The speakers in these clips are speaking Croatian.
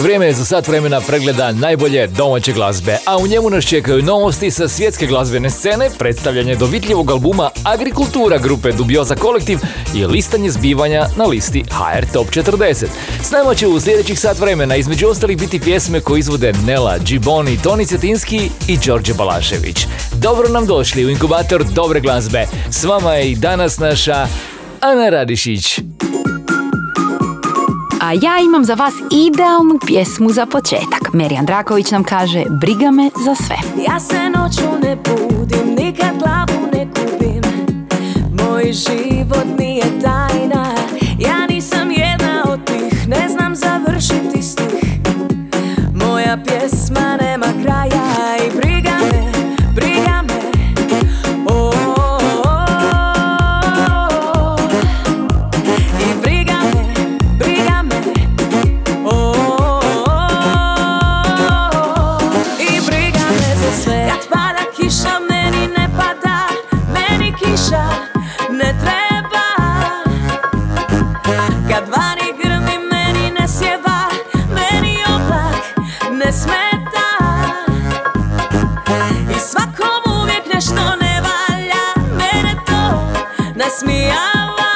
Vrijeme je za sat vremena pregleda najbolje domaće glazbe, a u njemu nas čekaju novosti sa svjetske glazbene scene, predstavljanje dovitljivog albuma Agrikultura grupe Dubioza Kolektiv i listanje zbivanja na listi HR Top 40. S nama će u sljedećih sat vremena između ostalih biti pjesme koje izvode Nela, Giboni, Toni Cetinski i Đorđe Balašević. Dobro nam došli u inkubator dobre glazbe. S vama je i danas naša Ana Radišić. A ja imam za vas idealnu pjesmu za početak. Meri Andraković nam kaže Briga me za sve. Ja se noću ne budim, nikad glavu ne kupim Moj život Kad vani grmi meni ne sjeva Meni oblak ne smeta. I svakom uvijek nešto ne valja Mene to nasmijava.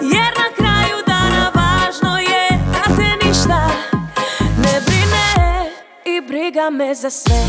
Jer na kraju dana važno je da te ništa ne brine i briga me za sve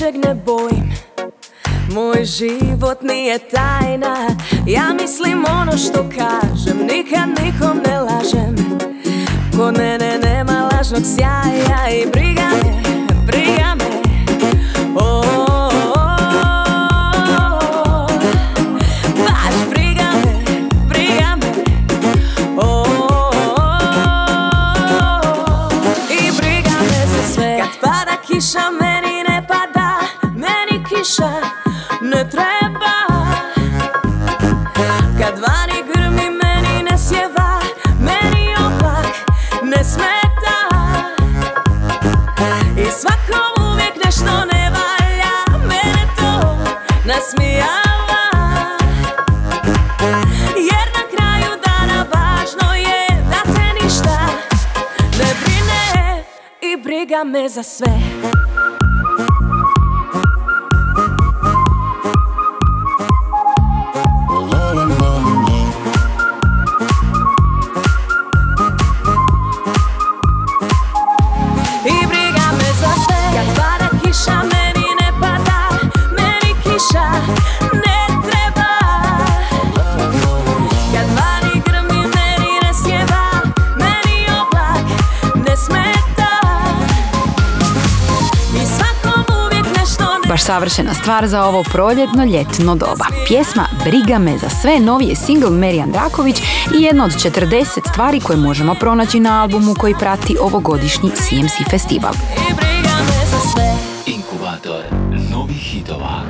ničeg ne bojim. Moj život nije tajna, ja mislim ono što kažem Nikad nikom ne lažem, kod mene nema lažnog sjaja I briga svakom uvijek nešto ne valja. Mene to nasmijava. Jer na kraju dana važno je Da te ništa ne brine I briga me za sve savršena stvar za ovo proljetno ljetno doba. Pjesma Briga me za sve novi je single Meri Andraković i jedna od 40 stvari koje možemo pronaći na albumu koji prati ovogodišnji CMC festival. Inkubator novih hitova.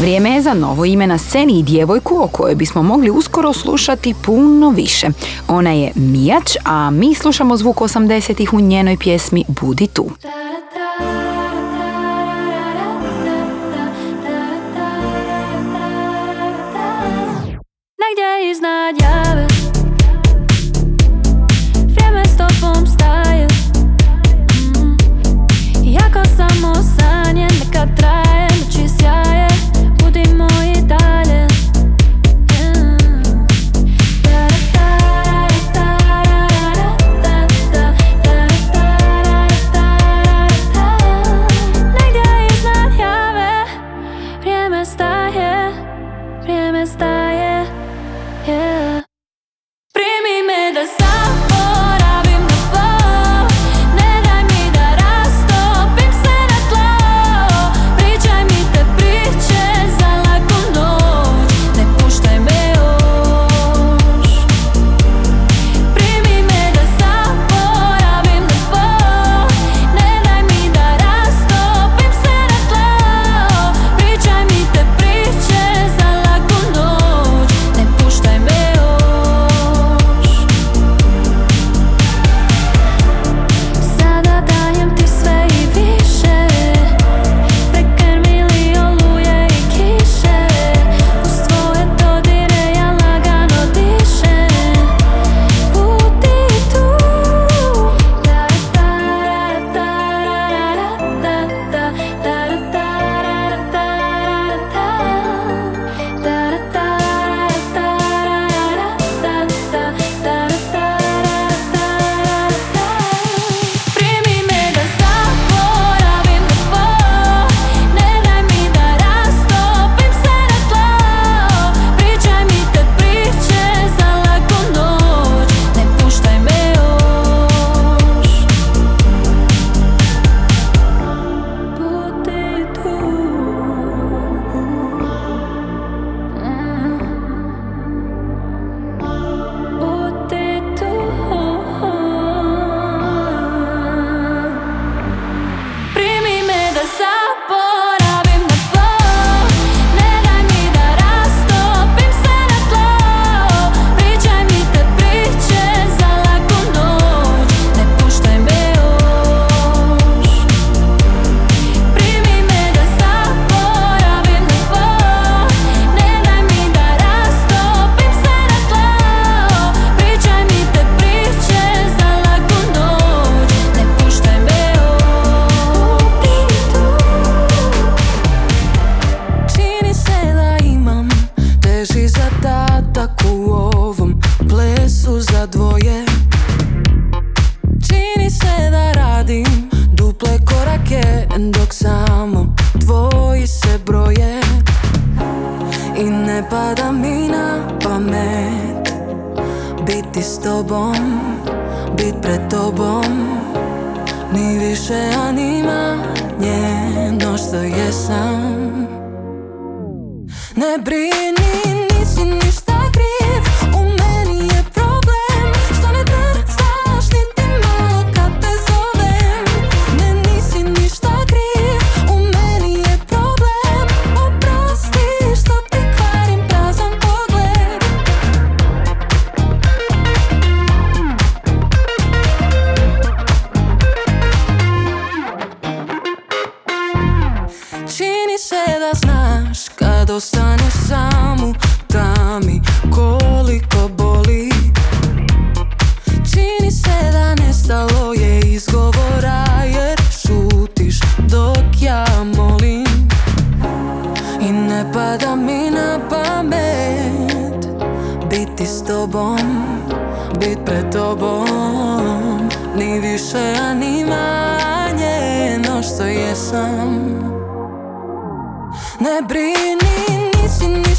Vrijeme je za novo ime na sceni i djevojku o kojoj bismo mogli uskoro slušati puno više. Ona je Mijač, a mi slušamo zvuk 80-ih u njenoj pjesmi Budi tu. Kad ostaneš sam u tami koliko boli. Čini se da nestalo je izgovora jer šutiš dok ja molim. I ne pada mi na pamet biti s tobom, bit pred tobom. Ni više, a ni manje no što jesam ne brini, nisi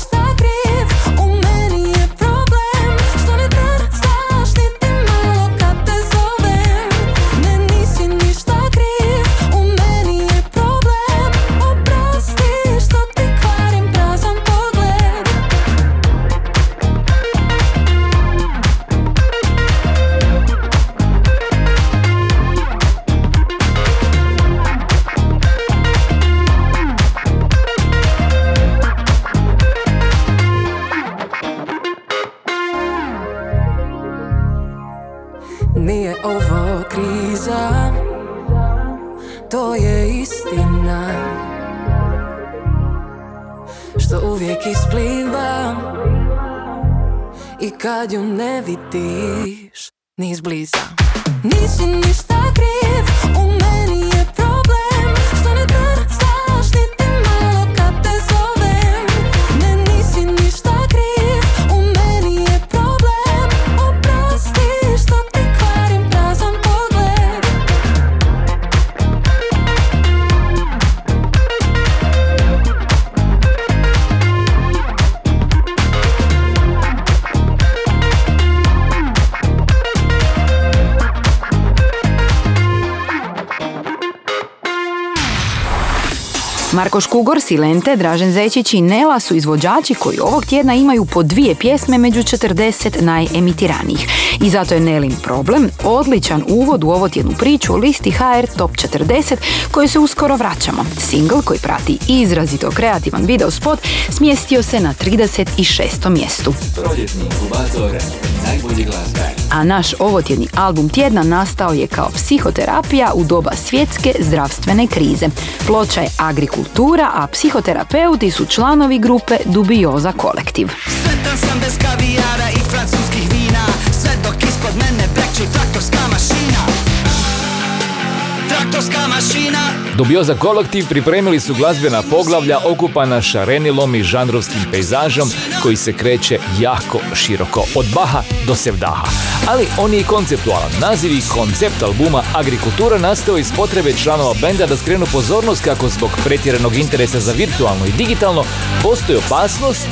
Ni Marko Škugor, Silente, Dražen Zečić i Nela su izvođači koji ovog tjedna imaju po dvije pjesme među 40 najemitiranijih. I zato je Nelin problem odličan uvod u ovo tjednu priču o listi HR Top 40 kojoj se uskoro vraćamo. Single koji prati izrazito kreativan video spot smjestio se na 36. mjestu. A naš ovotjedni album tjedna nastao je kao psihoterapija u doba svjetske zdravstvene krize. Ploča je agrikultura, a psihoterapeuti su članovi grupe Dubioza kolektiv. Sretan sam bez kavijara i francuskih vina Sve dok ispod mene brekće traktorska mašina Traktorska mašina Dubioza kolektiv pripremili su glazbena poglavlja okupana šarenilom i žanrovskim pejzažom koji se kreće jako široko, od Baha do Sevdaha. Ali on je i konceptualan. Naziv i koncept albuma Agrikultura nastao iz potrebe članova benda da skrenu pozornost kako zbog pretjeranog interesa za virtualno i digitalno postoji opasnost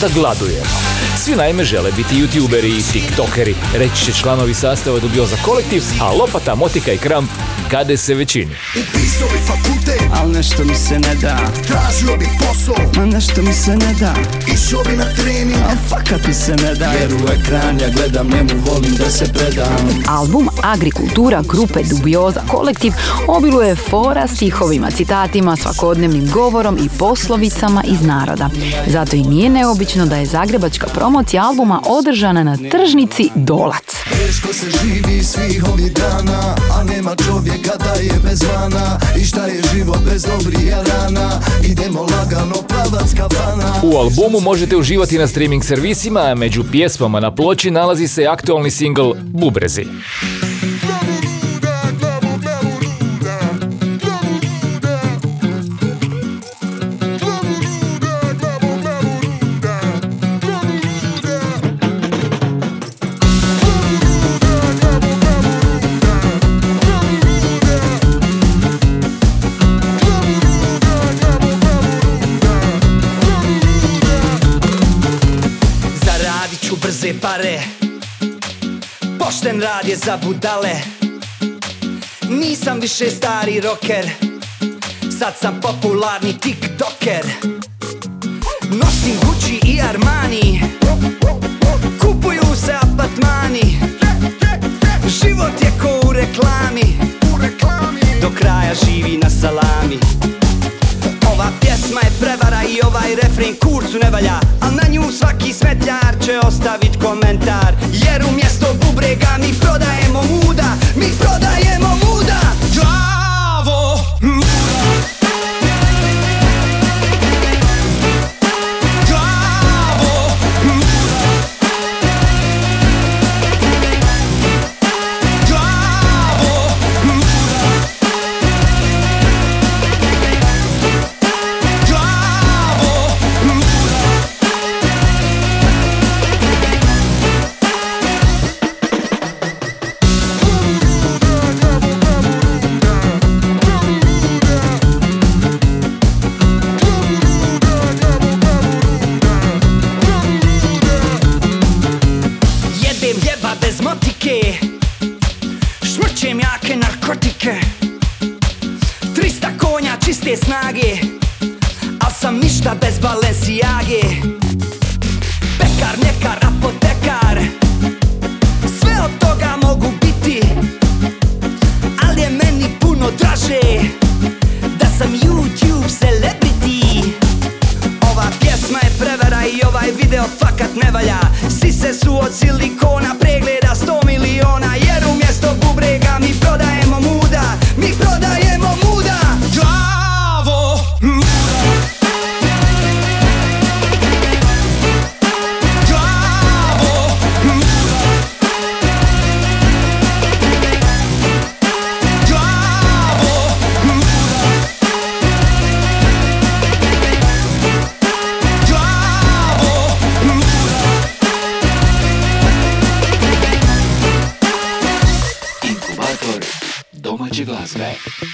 da gladujemo. Svi naime žele biti youtuberi i tiktokeri, reći će članovi sastava Dubioza kolektiv, a lopata, motika i kramp kade se većini. Upisao bi fakultet Al nešto mi se ne da Tražio bi posao Ma nešto mi se ne da Išao bi na trening Al fakat mi se ne da Jer u ekran ja gledam njemu volim da se predam Album Agrikultura grupe Dubioza kolektiv obiluje fora stihovima, citatima, svakodnevnim govorom i poslovicama iz naroda. Zato i nije neobično da je zagrebačka promocija albuma održana na tržnici Dolac. Teško se živi svih ovih dana A nema čovjeka da je bez vana. I šta je život bez dobrih rana? Idemo lagano pravac kafana U albumu možete uživati na streaming servisima, a među pjesmama na ploči nalazi se aktualni singl Bubrezi. je za budale. Nisam više stari rocker Sad sam popularni tiktoker. Nosim Gucci i Armani Kupuju se apartmani. Život je ko u reklami Do kraja živi na salami. Ova pjesma je prevara i ovaj refren kurcu ne valja Al na nju svaki smetljar će ostavit komentar Jer umjesto listening.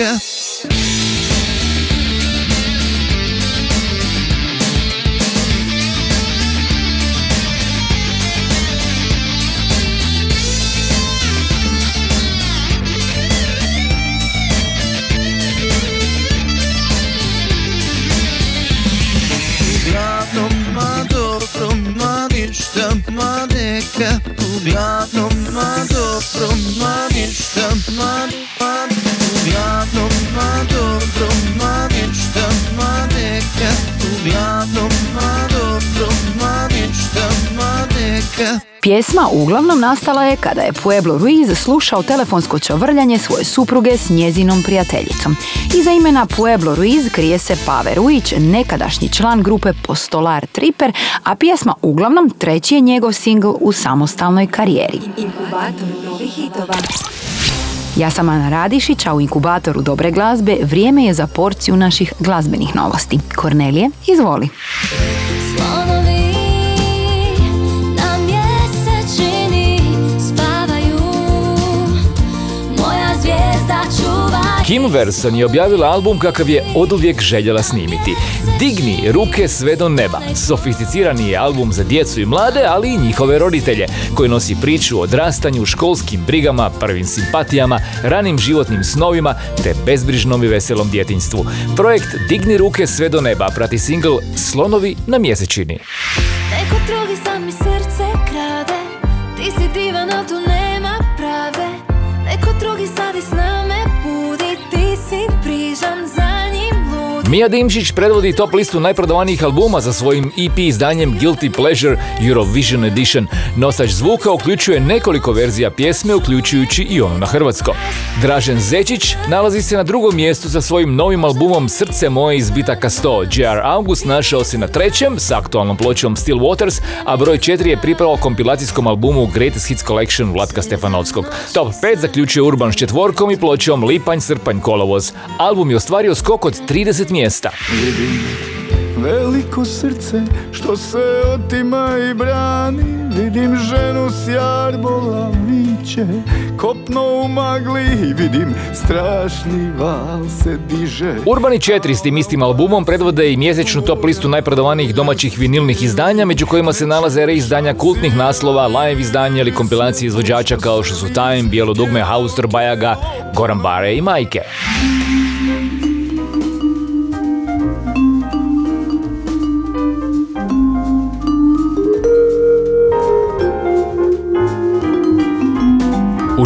Пока! Pjesma uglavnom nastala je kada je Pueblo Ruiz slušao telefonsko čovrljanje svoje supruge s njezinom prijateljicom. Iza imena Pueblo Ruiz krije se Pave Ruić, nekadašnji član grupe Postolar Tripper, a pjesma uglavnom treći je njegov singl u samostalnoj karijeri. Ja sam Ana Radišić, a u inkubatoru dobre glazbe vrijeme je za porciju naših glazbenih novosti. Kornelije, izvoli. Kim Verson je objavila album kakav je oduvijek željela snimiti. Digni ruke sve do neba. Sofisticirani je album za djecu i mlade, ali i njihove roditelje, koji nosi priču o odrastanju, školskim brigama, prvim simpatijama, ranim životnim snovima te bezbrižnom i veselom djetinjstvu. Projekt Digni ruke sve do neba prati single Slonovi na mjesečini. Mija Dimčić predvodi top listu najprodavanijih albuma za svojim EP izdanjem Guilty Pleasure Eurovision Edition. Nosač zvuka uključuje nekoliko verzija pjesme, uključujući i onu na hrvatsko. Dražen Zečić nalazi se na drugom mjestu sa svojim novim albumom Srce moje iz bitaka 100. J.R. August našao se na trećem s aktualnom pločom Still Waters, a broj 4 je pripao kompilacijskom albumu Greatest Hits Collection Vlatka Stefanovskog. Top 5 zaključuje Urban s četvorkom i pločom Lipanj, Srpanj, Kolovoz. Album je ostvario skok od 30 mjesta. Vidim veliko srce što se otima i brani. Vidim ženu s jarbola viće Kopno u magli. Vidim strašni val se diže. Urbani 4 s tim istim albumom predvode i mjesečnu top listu najprodavanijih domaćih vinilnih izdanja, među kojima se nalaze reizdanja kultnih naslova, live izdanja ili kompilacije izvođača kao što su Time, Bijelo dugme, Haustor, Bajaga, Goran Bare i Majke.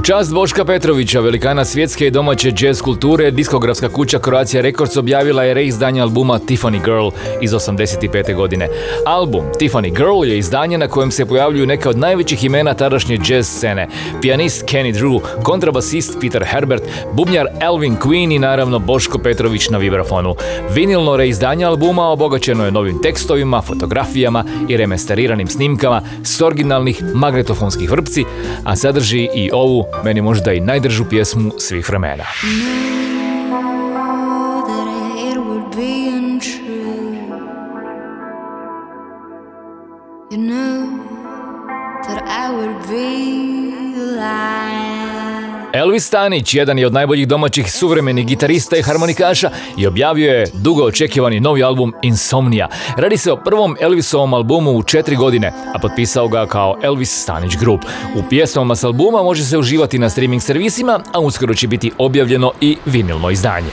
Čast Boška Petrovića, velikana svjetske i domaće jazz kulture, diskografska kuća Croatia Records objavila je reizdanje albuma Tiffany Girl iz 85. godine. Album Tiffany Girl je izdanje na kojem se pojavljuju neke od najvećih imena tadašnje jazz scene. Pijanist Kenny Drew, kontrabasist Peter Herbert, bubnjar Elvin Queen i naravno Boško Petrović na vibrafonu. Vinilno reizdanje albuma obogaćeno je novim tekstovima, fotografijama i remesteriranim snimkama s originalnih magnetofonskih vrpci, a sadrži i ovu meni možda i najdržu pjesmu svih vremena. You knew that I would be. Elvis Stanić, jedan je od najboljih domaćih suvremenih gitarista i harmonikaša i objavio je dugo očekivani novi album Insomnia. Radi se o prvom Elvisovom albumu u četiri godine, a potpisao ga kao Elvis Stanić Group. U pjesmama s albuma može se uživati na streaming servisima, a uskoro će biti objavljeno i vinilno izdanje.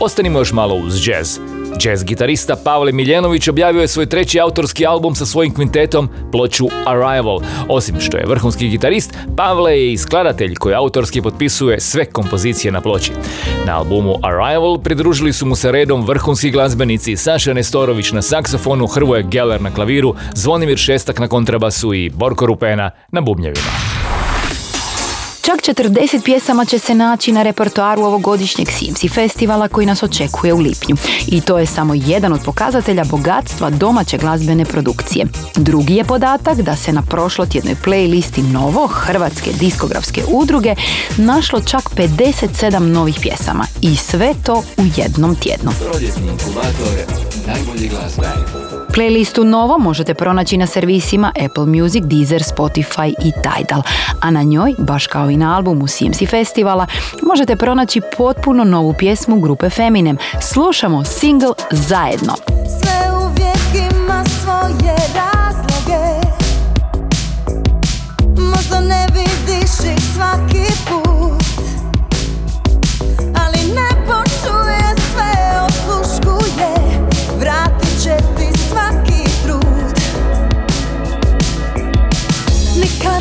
Ostanimo još malo uz jazz. Jazz gitarista Pavle Miljenović objavio je svoj treći autorski album sa svojim kvintetom, ploču Arrival. Osim što je vrhunski gitarist, Pavle je i skladatelj koji autorski potpisuje sve kompozicije na ploči. Na albumu Arrival pridružili su mu se redom vrhunski glazbenici Saša Nestorović na saksofonu, Hrvoje Geller na klaviru, Zvonimir Šestak na kontrabasu i Borko Rupena na bubnjevima. Čak 40 pjesama će se naći na repertoaru ovogodišnjeg Simsi festivala koji nas očekuje u lipnju. I to je samo jedan od pokazatelja bogatstva domaće glazbene produkcije. Drugi je podatak da se na prošlotjednoj playlisti Novo Hrvatske diskografske udruge našlo čak 57 novih pjesama i sve to u jednom tjednu. Proljetni inkubator najbolje glazbe. Playlistu Novo možete pronaći na servisima Apple Music, Deezer, Spotify i Tidal, a na njoj, baš kao i na albumu CMC Festivala, možete pronaći potpuno novu pjesmu grupe Feminem. Slušamo single Zajedno. Sve uvijek ima svoje razloge Možda ne vidiš ih svaki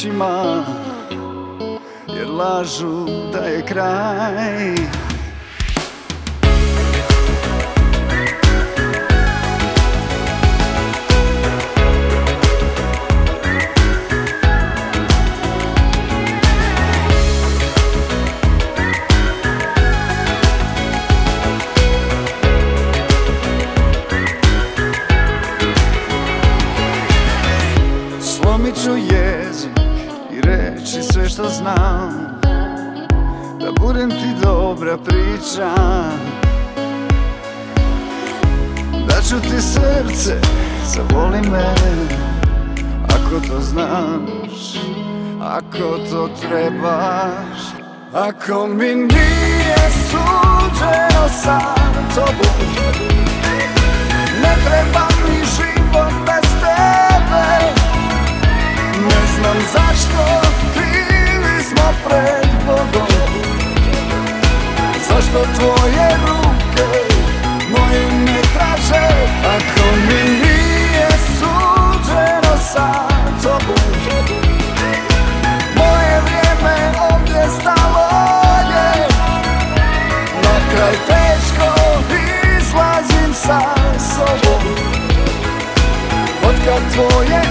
očima Jer lažu da je kraj trebaš Ako mi nije suđeno sa tobom Ne treba mi život bez tebe. Ne znam zašto krivi smo pred Bogom. Zašto tvoje ruke twoje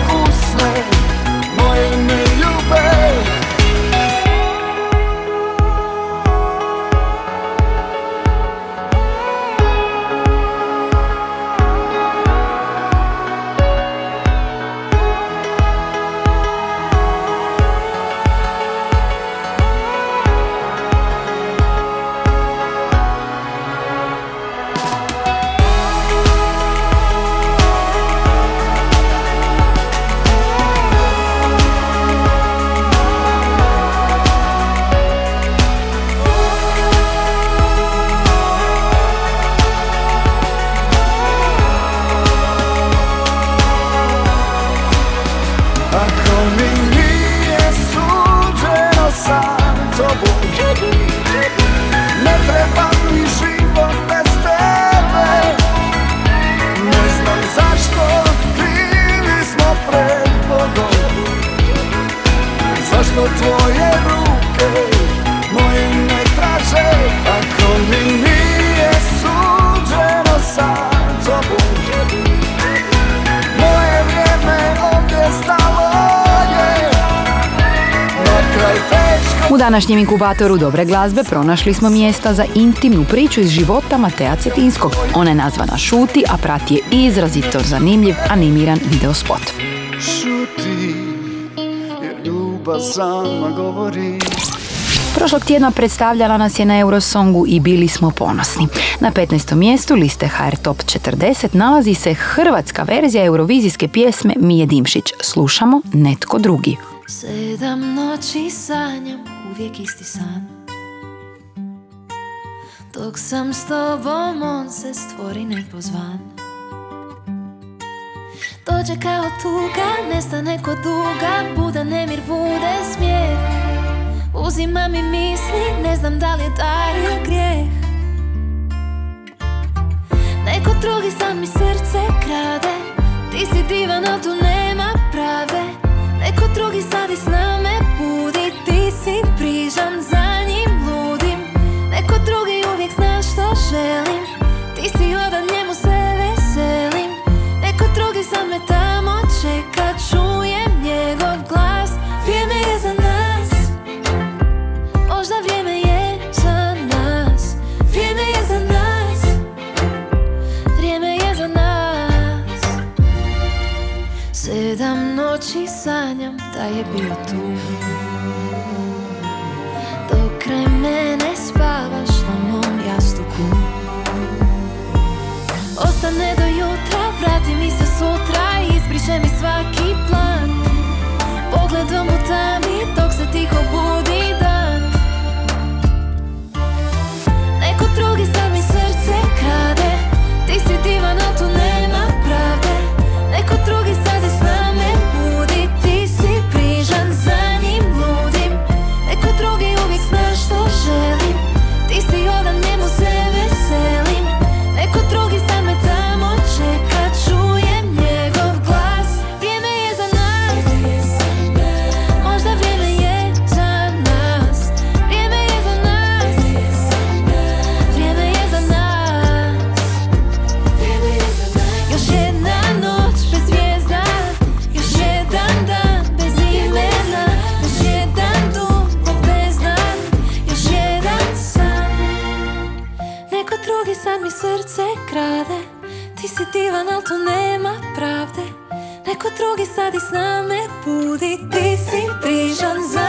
tvoje ruke moje ne traže Ako mi nije suđeno sa tobom moje vrijeme ovdje stalo je Na kraj teško U današnjem inkubatoru dobre glazbe pronašli smo mjesta za intimnu priču iz života Matea Cetinskog. Ona je nazvana Šuti, a prati je izrazito zanimljiv animiran videospot. Šuti, ljubav sama govori Prošlog tjedna predstavljala nas je na Eurosongu i bili smo ponosni. Na 15. mjestu liste HR Top 40 nalazi se hrvatska verzija eurovizijske pjesme Mije Dimšić. Slušamo Netko drugi. Sedam noći sanjam uvijek isti san Dok sam s tobom on se stvori nepozvan Dođe kao tuga, nestane ko duga Buda nemir, bude smijeh. Uzima mi misli, ne znam da li je dar ili grijeh. Neko drugi sam mi srce krade Ti si divan, al tu nema pravde. Neko drugi sad i s nama budi Ti si prižan, za njim ludim. Neko drugi uvijek zna što želim Sedam noći sanjam da je bio tu. Dok kraj mene spavaš na mom jastuku. Ostane do jutra, vrati mi se sutra Izbriše mi svaki plan. Pogledom u tami dok se tiho budi tu nema pravde. Neko drugi sad i s name budi. Ti si prižan, za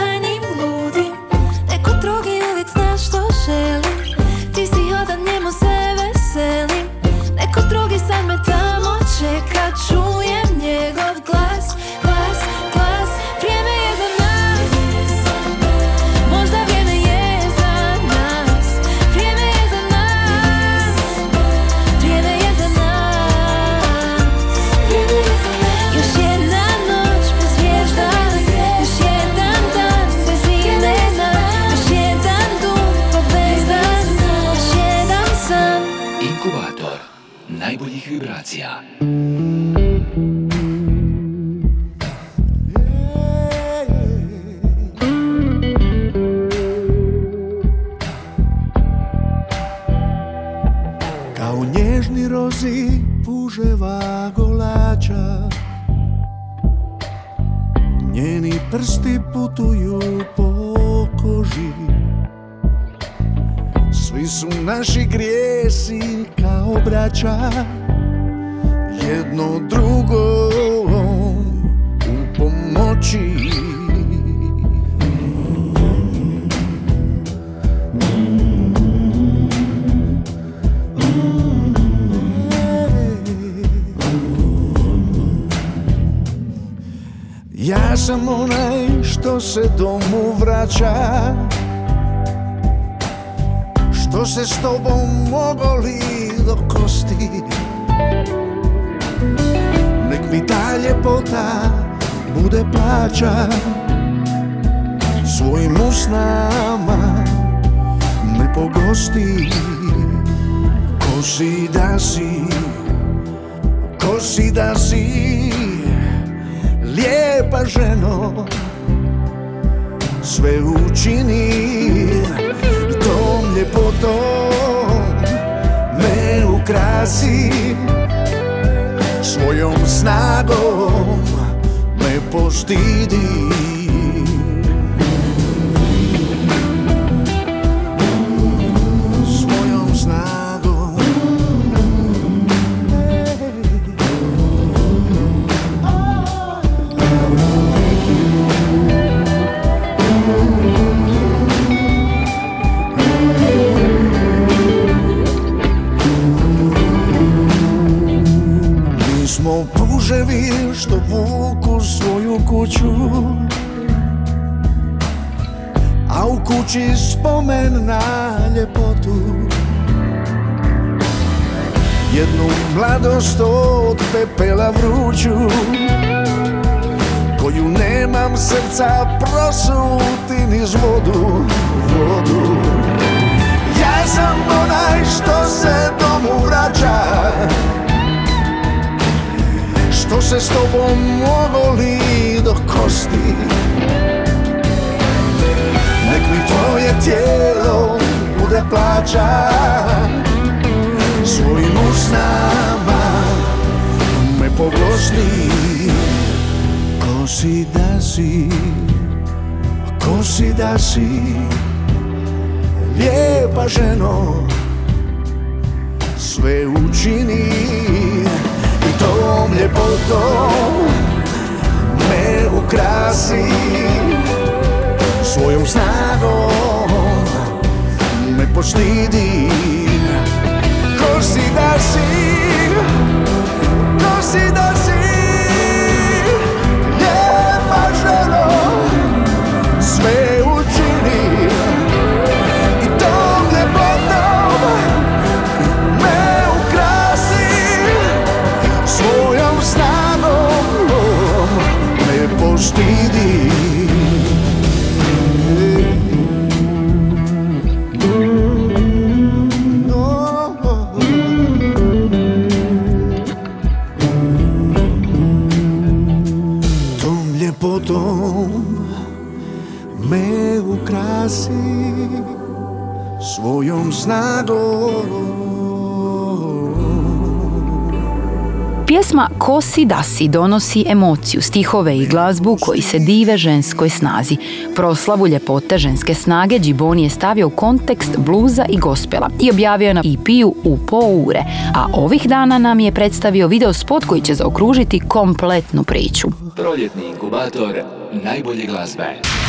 se domu vraća. Što se s tobom ogoli do kosti Nek mi ta ljepota bude plaća Svojim usnama. Me pogosti Ko si da si, ko si da si. Lijepa ženo Sve učini. Tom ljepotom Me ukrasi. Svojom snagom Me postidi Spomen na ljepotu. Jednu mladost od pepela vruću Koju nemam srca prosuti niz vodu, vodu. Ja sam onaj što se domu vraća Što se s tobom ogoli do kosti Nek mi tvoje tijelo bude plaća. Svojim usnama me pogosti. Ko si da si, ko si da si? Lijepa ženo Sve učini I tom ljepotom svojom snagom. Me poštidi Ko si da si, ko si da si. Lijepa ženo, sve učini. I tom ljepotom me ukrasi Svojom snagom. Me poštidi svojom snagom Pjesma Ko si da si donosi emociju, stihove i glazbu koji se dive ženskoj snazi. Proslavu ljepote ženske snage Džiboni je stavio u kontekst bluza i gospela i objavio je na EP-u u po ure, a ovih dana nam je predstavio video spot koji će zaokružiti kompletnu priču. Proljetni inkubator najbolje glazbe.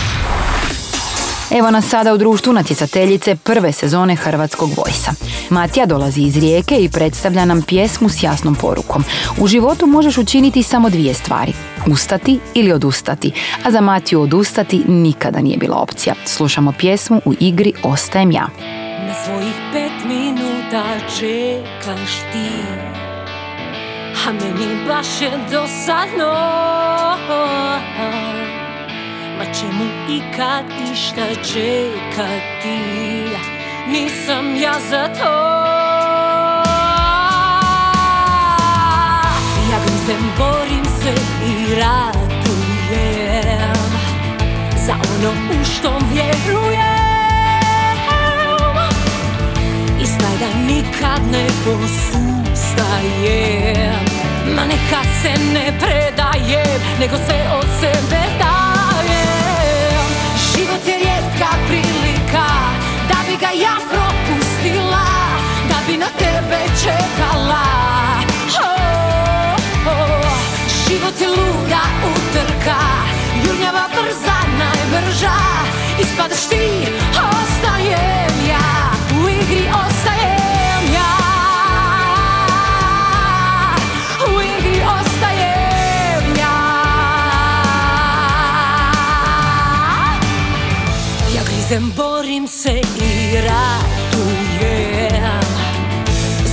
Evo nas sada u društvu natjecateljice prve sezone Hrvatskog vojsa. Matija dolazi iz Rijeke i predstavlja nam pjesmu s jasnom porukom. U životu možeš učiniti samo dvije stvari. Ustati ili odustati. A za Matiju odustati nikada nije bila opcija. Slušamo pjesmu u igri Ostajem ja. Na svojih pet minuta čekaš ti A meni baš je dosadno Ma čemu ikad išta čekati. Nisam ja za to. Ja grizem, borim se i ratujem Za ono u što vjerujem. I znaj da nikad ne posustajem Ma nekad se ne predajem Nego sve od sebe dajem rijetka prilika Da bi ga ja propustila Da bi na tebe čekala. Oh, oh, Život je luda utrka Jurnjava brza, najbrža Ispadaš ti, ostajem ja. U igri ostajem Grizem, borim se i ratujem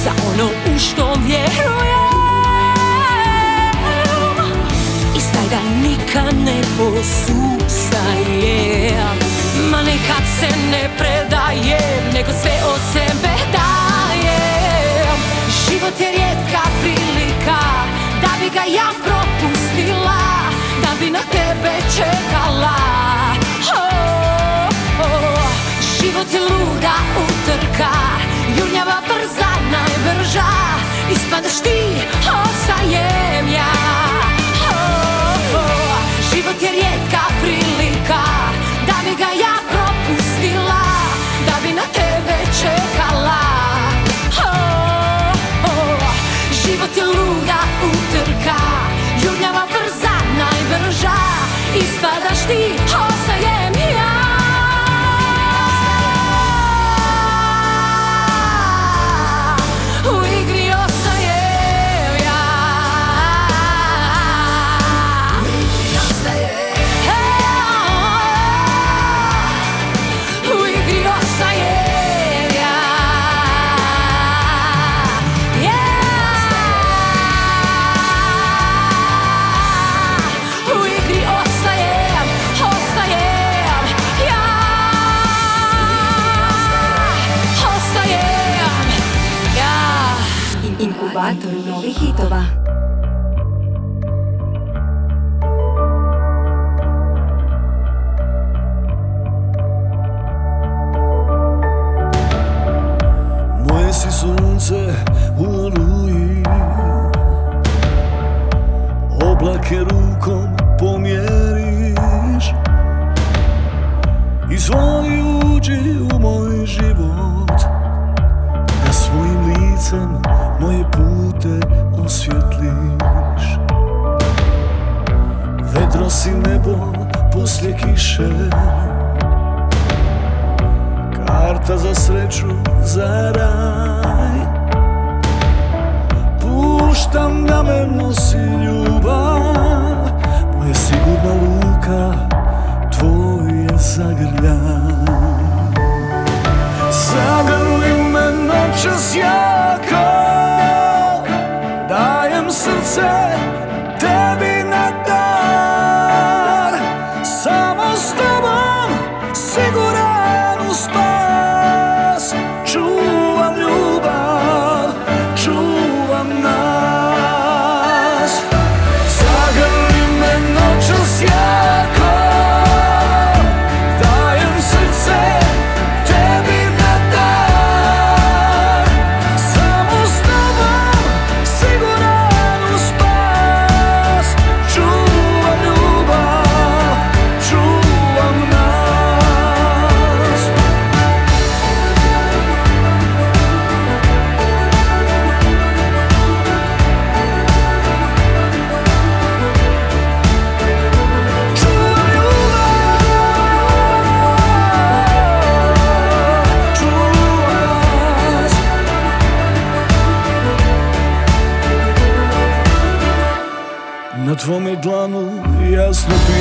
Za ono u što vjerujem. I staj da nikad ne posustajem Ma nekad se ne predajem Nego sve od sebe dajem. Život je rijetka prilika najbrža Ispadaš ti, ostajem ja. Oh, oh, Život je rijetka prilika Da bi ga ja propustila Da bi na tebe čekala. Oh, Život je luda utrka Jurnjava brza, najbrža Ispadaš ti, kiše Karta za sreću, za raj. Puštam da me nosi ljubav. Moja sigurna luka, tvoj je zagrljaj. Zagrli me noćas jako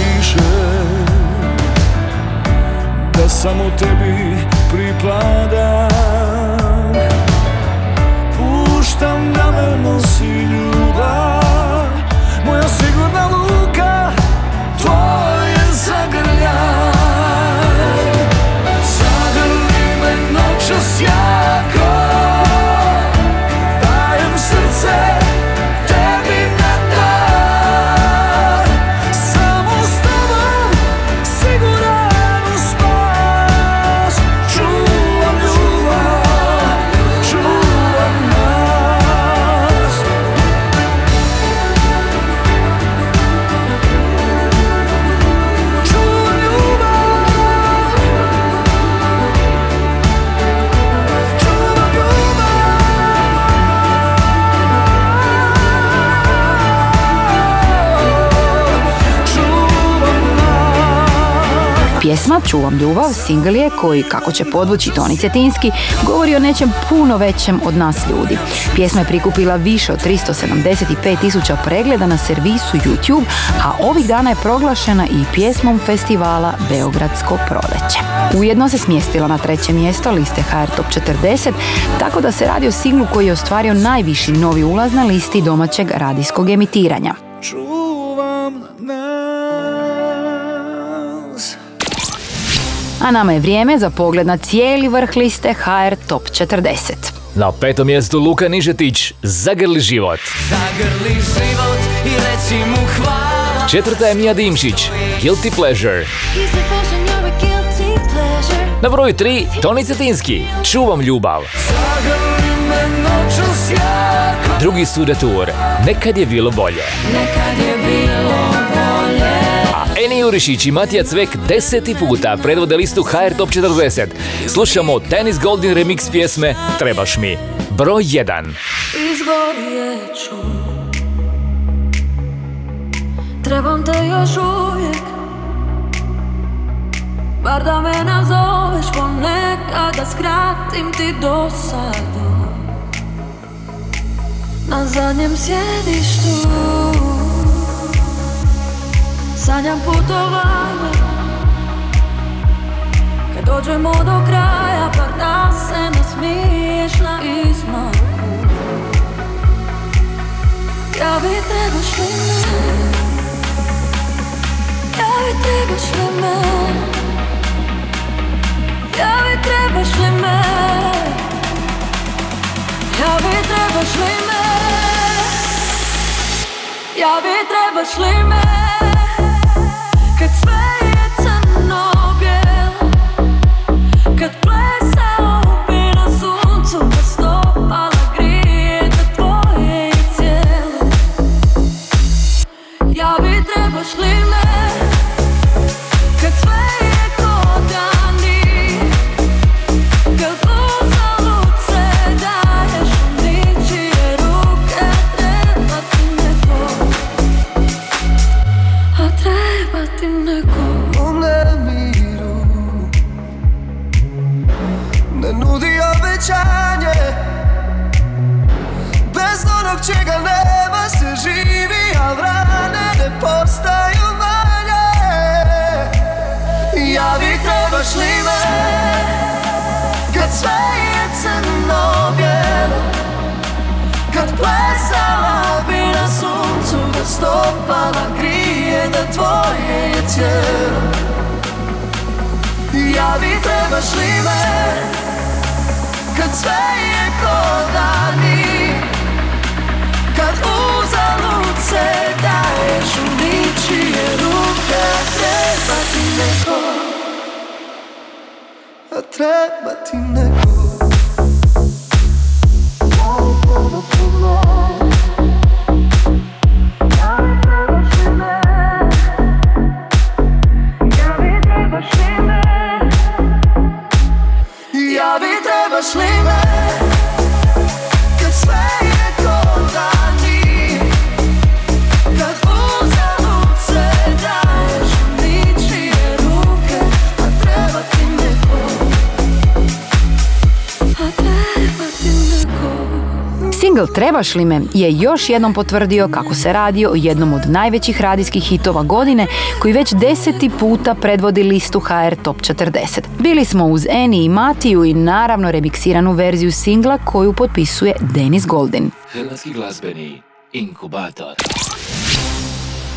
piše Da samo tebi pripadam. Puštam da me nosi ljubav Čuvam ljubav singl je koji, kako će podvući Toni Cetinski, govori o nečem puno većem od nas ljudi. Pjesma je prikupila više od 375 tisuća pregleda na servisu YouTube, a ovih dana je proglašena i pjesmom festivala Beogradsko proleće. Ujedno se smjestila na treće mjesto liste HR Top 40, tako da se radi o singlu koji je ostvario najviši novi ulaz na listi domaćeg radijskog emitiranja. čuvam nas A nama je vrijeme za pogled na cijeli vrh liste HR Top 40. Na petom mjestu Luka Nižetić, Zagrli život. Zagrli život i reci mu hvala Četvrta je Mija Dimšić, Guilty Pleasure. Na broju 3, Toni Cetinski, Čuvam ljubav. Drugi su Retour, Nekad je bilo bolje. Nekad je bilo bolje Eni Jurišić i Matija Cvek deseti puta predvode listu HR Top 40. Slušamo Tennis Golden remix pjesme Trebaš mi. Broj 1. Izgorjet ću Trebam te još uvijek Bar da me nazoveš ponekad Da skratim ti dosadu Na zadnjem sjedištu Sanjam putovanje Kad dođemo do kraja Bar da se nasmiješ na izmaku Ja bi trebaš li me Ja bi trebaš li me Ja bi trebaš li me Ja bi trebaš li me Ja bi trebaš li me Kad sve Single Trebaš li me je još jednom potvrdio kako se radi o jednom od najvećih radijskih hitova godine koji već deseti puta predvodi listu HR Top 40. Bili smo uz Eni i Matiju i naravno remiksiranu verziju singla koju potpisuje Denis Goldin. Hrvatski glazbeni inkubator.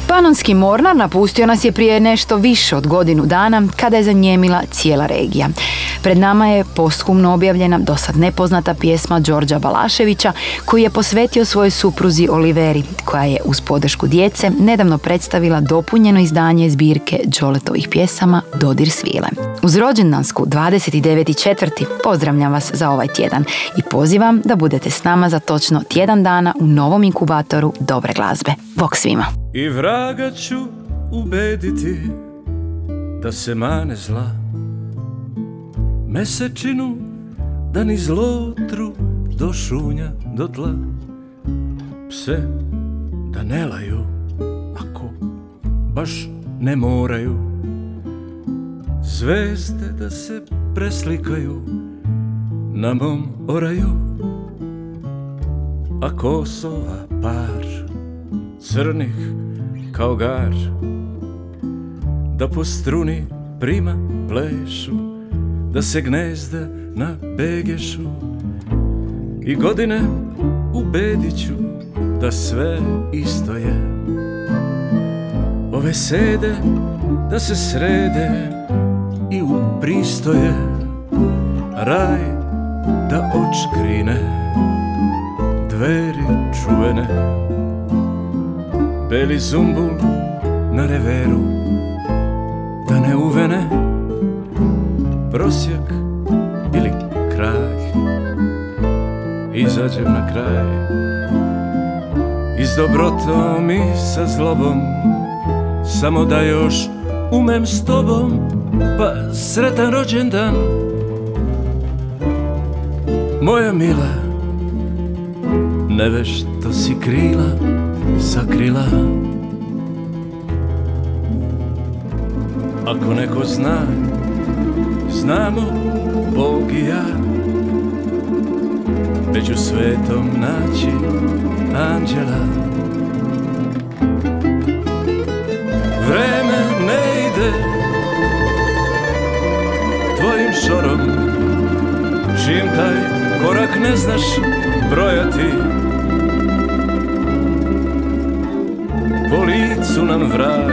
Panonski mornar napustio nas je prije nešto više od godinu dana kada je zanjemila cijela regija. Pred nama je posthumno objavljena dosad nepoznata pjesma Đorđa Balaševića koji je posvetio svojoj supruzi Oliveri koja je uz podršku djece nedavno predstavila dopunjeno izdanje zbirke Đoletovih pjesama Dodir svile. Uz rođendansku 29.4. pozdravljam vas za ovaj tjedan i pozivam da budete s nama za točno tjedan dana u novom inkubatoru dobre glazbe. Bok svima! I vraga ću ubediti da se mane zla Mesečinu da ni zlotru do šunja do tla. Pse da ne laju ako baš ne moraju. Zvezde da se preslikaju na mom oraju. A kosova par crnih kao gar Da po struni prima plešu Da se gnezda na begešu. I godine u bediću Da sve isto je. Ove sede da se srede I u pristoje. Raj da očkrine Dveri čuvene. Beli zumbul na reveru Da ne uvene Prosjak ili kralj Izađem na kraj. I s dobrotom i sa zlobom Samo da još umem s tobom Pa sretan rođendan. Moja mila Nevešto si krila sakrila. Ako neko zna, znamo Bog i ja. Već u svetom naći anđela. Vreme ne ide Tvojim šorom. Čim taj korak ne znaš brojati. Po licu nam vrag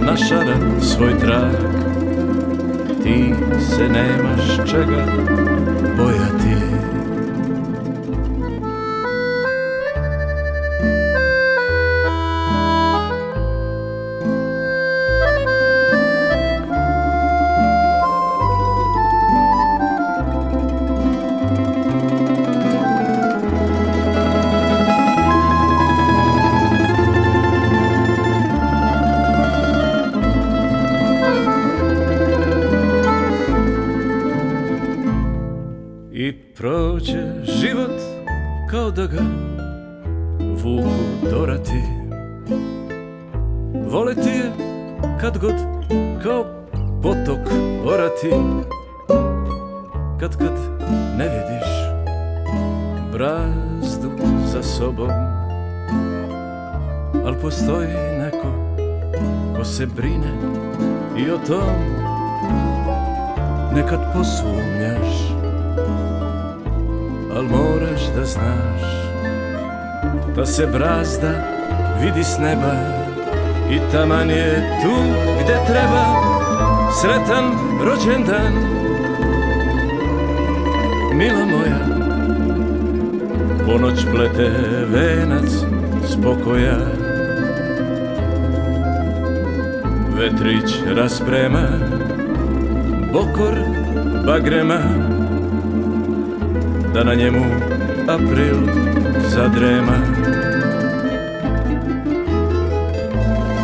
Našara svoj trag Ti se nemaš čega bojati prođe život kao da ga vuku dorati. Voleti je kad god kao potok orati. Kad kad ne vidiš brazdu sa sobom Al postoji neko ko se brine i o tom. Nekad posumnjaš Al moraš da znaš. Da se brazda vidi s neba I taman je tu gde treba Sretan rođendan. Mila moja Ponoć plete venac spokoja Vetrić rasprema Bokor bagrema Da na njemu april zadrema.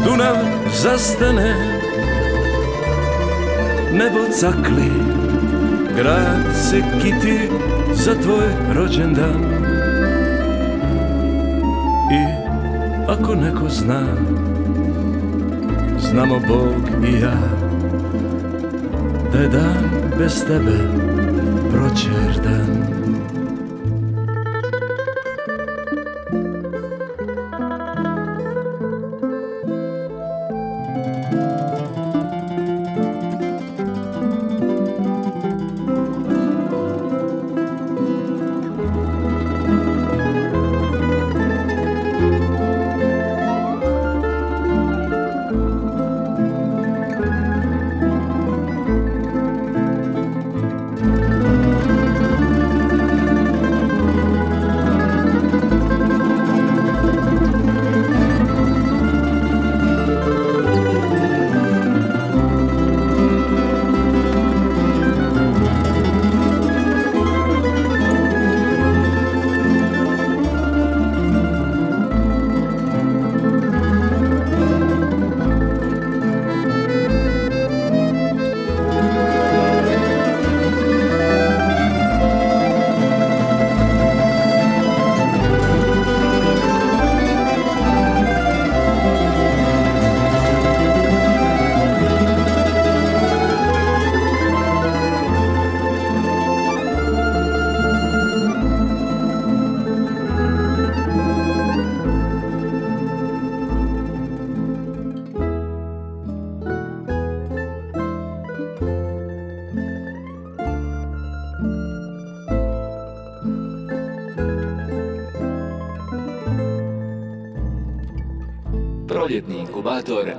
Dunav zastane Nebo cakli Grad se kiti za tvoj rođendan. I ako neko zna Znamo Bog i ja Da je dan bez tebe proćer dan Proljetni inkubator najbolje glazbe.